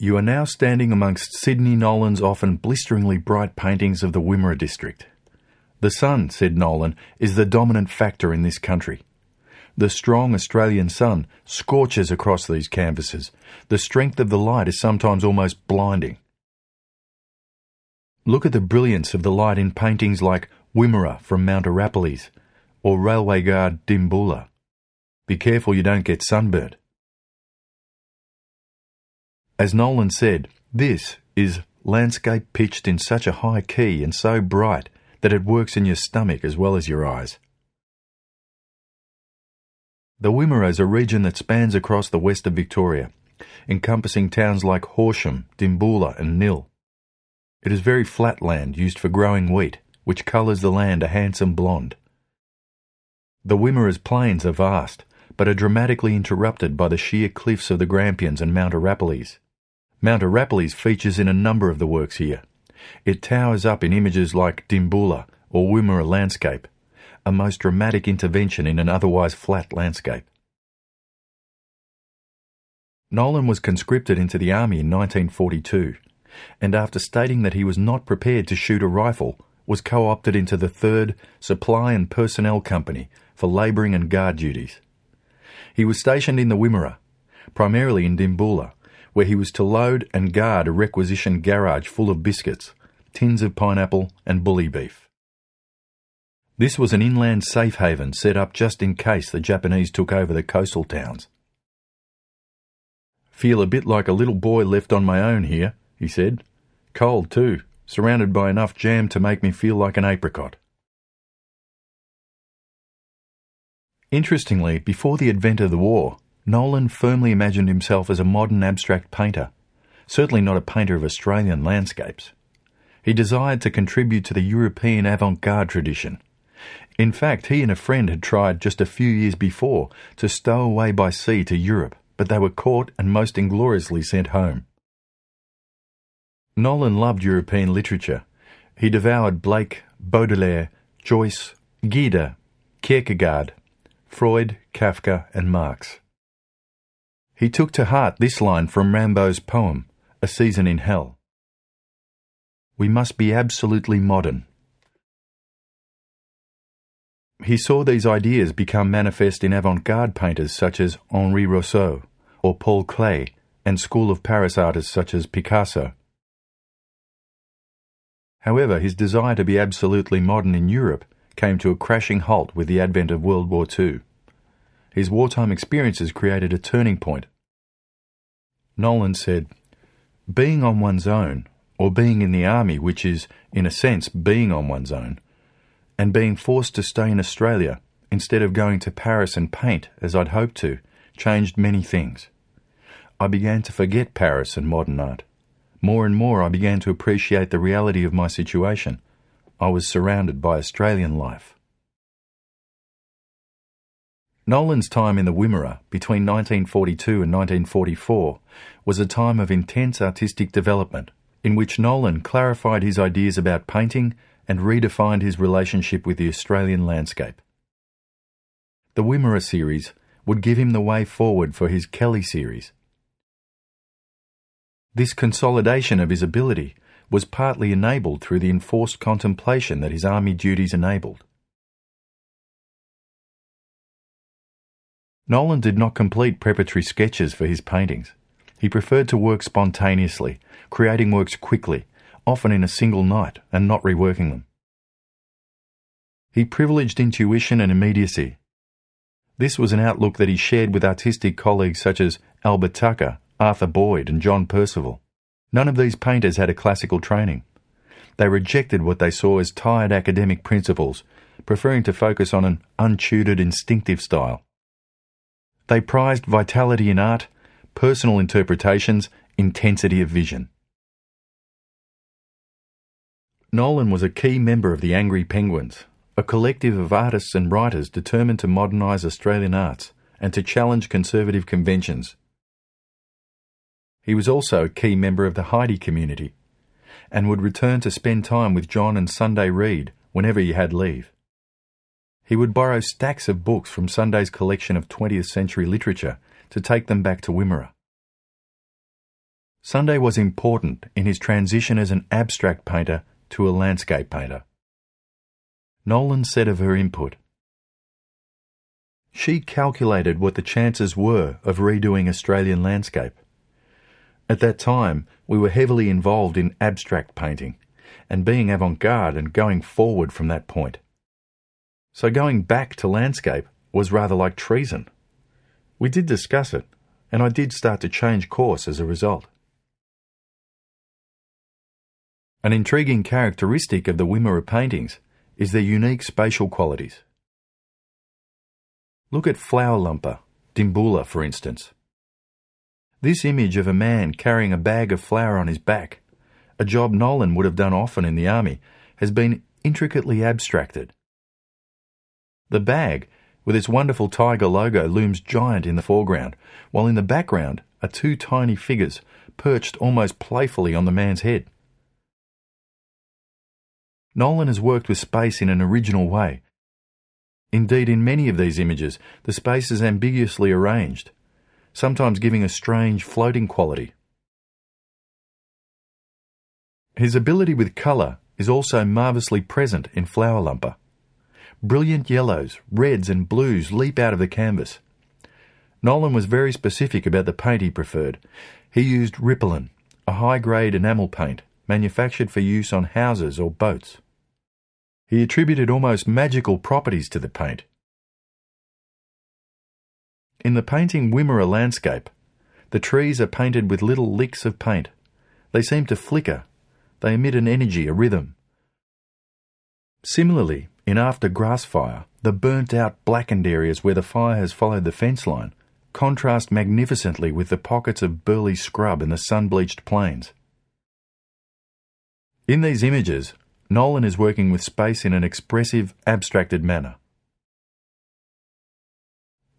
You are now standing amongst Sidney Nolan's often blisteringly bright paintings of the Wimmera district. The sun, said Nolan, is the dominant factor in this country. The strong Australian sun scorches across these canvases. The strength of the light is sometimes almost blinding. Look at the brilliance of the light in paintings like Wimmera from Mount Arapiles or Railway Guard Dimboola. Be careful you don't get sunburnt. As Nolan said, this is landscape pitched in such a high key and so bright that it works in your stomach as well as your eyes. The Wimmera is a region that spans across the west of Victoria, encompassing towns like Horsham, Dimboola and Nhill. It is very flat land used for growing wheat, which colours the land a handsome blonde. The Wimmera's plains are vast, but are dramatically interrupted by the sheer cliffs of the Grampians and Mount Arapiles. Mount Arapiles features in a number of the works here. It towers up in images like Dimboola or Wimmera landscape, a most dramatic intervention in an otherwise flat landscape. Nolan was conscripted into the army in 1942, and after stating that he was not prepared to shoot a rifle, was co-opted into the 3rd Supply and Personnel Company for labouring and guard duties. He was stationed in the Wimmera, primarily in Dimboola, where he was to load and guard a requisition garage full of biscuits, tins of pineapple, and bully beef. This was an inland safe haven set up just in case the Japanese took over the coastal towns. Feel a bit like a little boy left on my own here, he said. Cold, too, surrounded by enough jam to make me feel like an apricot. Interestingly, before the advent of the war, Nolan firmly imagined himself as a modern abstract painter, certainly not a painter of Australian landscapes. He desired to contribute to the European avant garde tradition. In fact, he and a friend had tried just a few years before to stow away by sea to Europe, but they were caught and most ingloriously sent home. Nolan loved European literature. He devoured Blake, Baudelaire, Joyce, Gide, Kierkegaard, Freud, Kafka, and Marx. He took to heart this line from Rimbaud's poem, A Season in Hell. We must be absolutely modern. He saw these ideas become manifest in avant garde painters such as Henri Rousseau or Paul Klee and School of Paris artists such as Picasso. However, his desire to be absolutely modern in Europe came to a crashing halt with the advent of World War II. His wartime experiences created a turning point. Nolan said, Being on one's own, or being in the army, which is, in a sense, being on one's own, and being forced to stay in Australia instead of going to Paris and paint as I'd hoped to, changed many things. I began to forget Paris and modern art. More and more I began to appreciate the reality of my situation. I was surrounded by Australian life. Nolan's time in the Wimmera between 1942 and 1944 was a time of intense artistic development in which Nolan clarified his ideas about painting and redefined his relationship with the Australian landscape. The Wimmera series would give him the way forward for his Kelly series. This consolidation of his ability was partly enabled through the enforced contemplation that his army duties enabled. Nolan did not complete preparatory sketches for his paintings. He preferred to work spontaneously, creating works quickly, often in a single night, and not reworking them. He privileged intuition and immediacy. This was an outlook that he shared with artistic colleagues such as Albert Tucker, Arthur Boyd, and John Percival. None of these painters had a classical training. They rejected what they saw as tired academic principles, preferring to focus on an untutored instinctive style. They prized vitality in art, personal interpretations, intensity of vision. Nolan was a key member of the Angry Penguins, a collective of artists and writers determined to modernise Australian arts and to challenge conservative conventions. He was also a key member of the Heide community and would return to spend time with John and Sunday Reed whenever he had leave. He would borrow stacks of books from Sunday's collection of 20th century literature to take them back to Wimmera. Sunday was important in his transition as an abstract painter to a landscape painter. Nolan said of her input, She calculated what the chances were of redoing Australian landscape. At that time, we were heavily involved in abstract painting and being avant garde and going forward from that point. So going back to landscape was rather like treason. We did discuss it, and I did start to change course as a result. An intriguing characteristic of the Wimmera paintings is their unique spatial qualities. Look at Flour Lumper, Dimboola, for instance. This image of a man carrying a bag of flour on his back, a job Nolan would have done often in the army, has been intricately abstracted. The bag, with its wonderful tiger logo, looms giant in the foreground, while in the background are two tiny figures perched almost playfully on the man's head. Nolan has worked with space in an original way. Indeed, in many of these images, the space is ambiguously arranged, sometimes giving a strange floating quality. His ability with colour is also marvellously present in Flour Lumper. Brilliant yellows, reds, and blues leap out of the canvas. Nolan was very specific about the paint he preferred. He used Ripolin, a high grade enamel paint manufactured for use on houses or boats. He attributed almost magical properties to the paint. In the painting Wimmera landscape, the trees are painted with little licks of paint. They seem to flicker. They emit an energy, a rhythm. Similarly, in After Grass Fire, the burnt out, blackened areas where the fire has followed the fence line contrast magnificently with the pockets of burly scrub in the sun bleached plains. In these images, Nolan is working with space in an expressive, abstracted manner.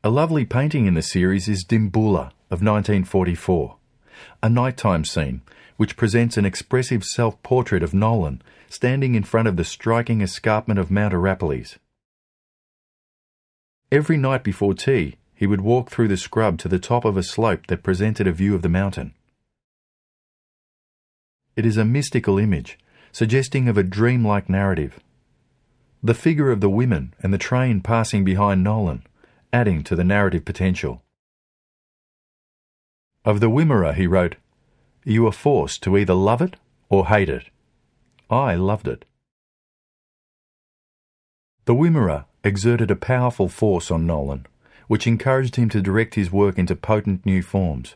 A lovely painting in the series is Dimboola of 1944, a nighttime scene which presents an expressive self portrait of Nolan standing in front of the striking escarpment of Mount Arapiles. Every night before tea, he would walk through the scrub to the top of a slope that presented a view of the mountain. It is a mystical image, suggesting of a dreamlike narrative. The figure of the women and the train passing behind Nolan adding to the narrative potential. Of the Wimmera, he wrote, You are forced to either love it or hate it. I loved it. The Wimmera exerted a powerful force on Nolan, which encouraged him to direct his work into potent new forms.